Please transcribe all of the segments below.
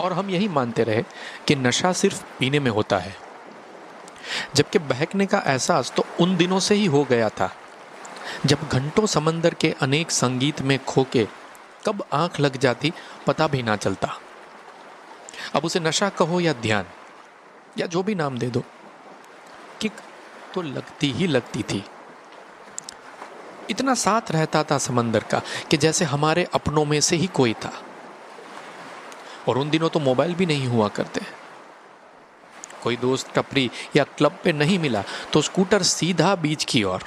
और हम यही मानते रहे कि नशा सिर्फ़ पीने में होता है। जबकि बहकने का एहसास तो उन दिनों से ही हो गया था। जब घंटों समंदर के अनेक संगीत में खो के कब आँख लग जाती पता भी ना चलता। अब उसे नशा कहो या ध्यान, या जो भी नाम दे दो, किक तो लगती ही लगती थी। इतना साथ रहता था समंदर का कि जैसे हमारे अपनों में से ही कोई था। और उन दिनों तो मोबाइल भी नहीं हुआ करते। कोई दोस्त टपरी या क्लब पे नहीं मिला तो स्कूटर सीधा बीच की ओर।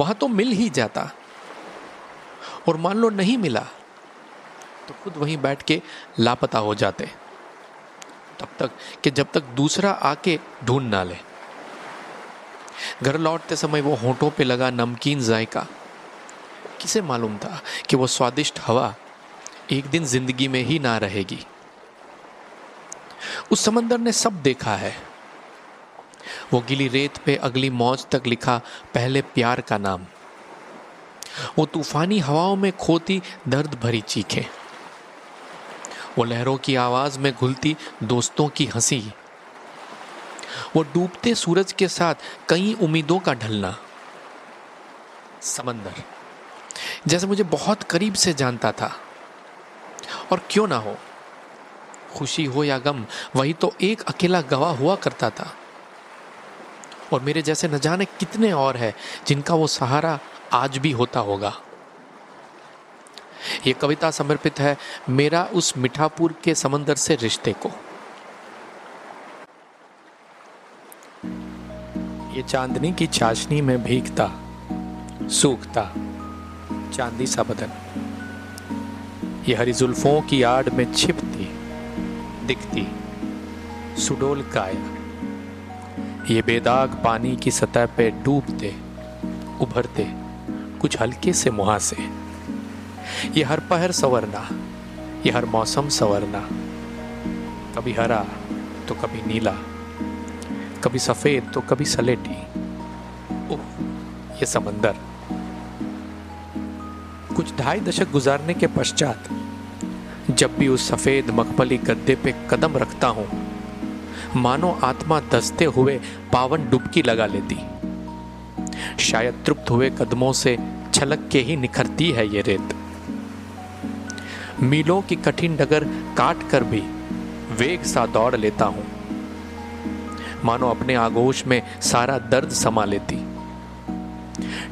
वहाँ तो मिल ही जाता। और मान लो नहीं मिला तो खुद वहीं बैठ के लापता हो जाते। तब तक कि जब तक दूसरा आके ढूंढ ना ले। घर लौटते समय वो होठों पे लगा नमकीन जायका। किसे मालूम था कि वो स्वादिष्ट हवा एक दिन ज़िंदगी में ही ना रहेगी। उस समंदर ने सब देखा है। वो गिली रेत पे अगली मौज तक लिखा पहले प्यार का नाम। वो तूफानी हवाओं में खोती दर्द भरी चीखें। वो लहरों की आवाज़ में घुलती दोस्तों की हँसी। वो डूबते सूरज के साथ कई उम्मीदों का ढलना। समंदर, जैसे मुझे बहुत करीब से जानता था। और क्यों ना हो? खुशी हो या गम, वही तो एक अकेला गवाह हुआ करता था। और मेरे जैसे न जाने कितने और है, जिनका वो सहारा आज भी होता होगा। ये कविता समर्पित है मेरा उस मिठापुर के समंदर से रिश्ते को। ये चांदनी की चाशनी में भीगता, सूखता, चांदी सा बदन। ये हरी जुल्फों की आड़ में छिपती, दिखती, सुडोल काया। ये बेदाग पानी की सतह पे डूबते, उभरते, कुछ हल्के से मुहासे। ये हर पहर सवरना, ये हर मौसम सवरना। कभी हरा तो कभी नीला, कभी सफ़ेद तो कभी सलेटी। ओह ये समंदर। कुछ ढाई दशक गुजारने के पश्चात, जब भी उस सफ़ेद मखमली गद्दे पे कदम रखता हूँ, मानो आत्मा दसते हुए पावन डुबकी लगा लेती। शायद तृप्त हुए कदमों से छलक के ही निखरती है ये रेत। मीलों की कठिन डगर काट कर भी वेग सा दौड़ लेता हूँ। मानो अपने आगोश में सारा दर्द समा लेती।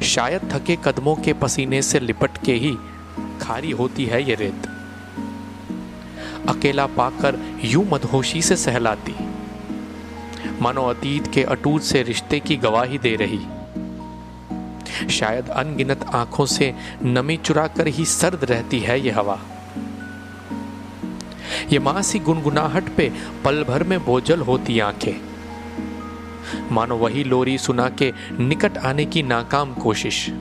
शायद थके कदमों के पसीने से लिपट के ही खारी होती है ये रेत। अकेला पाकर यूँ मदहोशी से सहलाती। मानो अतीत के अटूट से रिश्ते की गवाही दे रही। शायद अनगिनत आँखों से नमी चुरा कर ही सर्द रहती है ये हवा। ये मासी गुनगुनाहट पे पल भर में बोझल होती आँखें। मानो वही लोरी सुना के निकट आने की नाकाम कोशिश।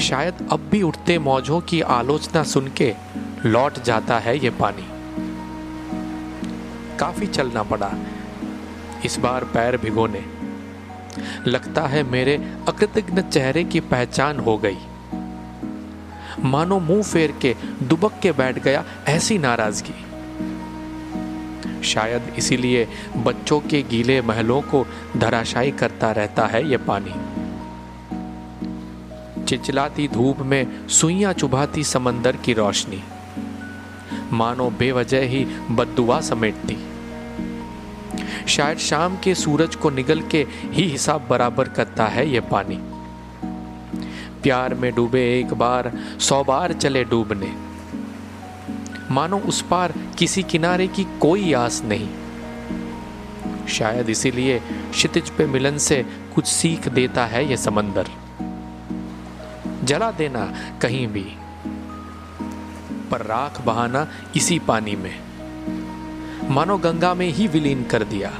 शायद अब भी उठते मौजों की आलोचना सुन के लौट जाता है ये पानी। काफ़ी चलना पड़ा इस बार पैर भिगोने। लगता है मेरे अकृतज्ञ चेहरे की पहचान हो गई। मानो मुँह फेर के दुबक के बैठ गया ऐसी नाराज़गी। शायद इसीलिए बच्चों के गीले महलों को धराशायी करता रहता है ये पानी। चिचलाती धूप में सुइयाँ चुभाती समंदर की रोशनी। मानो बेवजह ही बददुआ समेटती। शायद शाम के सूरज को निगल के ही हिसाब बराबर करता है ये पानी। प्यार में डूबे एक बार, सौ बार चले डूबने। मानो उस पार किसी किनारे की कोई आस नहीं। शायद इसीलिए क्षितिज पे मिलन से कुछ सीख देता है यह समंदर। जला देना कहीं भी। पर राख बहाना इसी पानी में। मानो गंगा में ही विलीन कर दिया।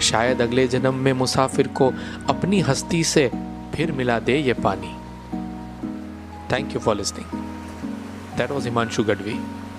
शायद अगले जन्म में मुसाफिर को अपनी हस्ती से फिर मिला दे ये पानी। Thank you for listening That was Himanshu Gadvi.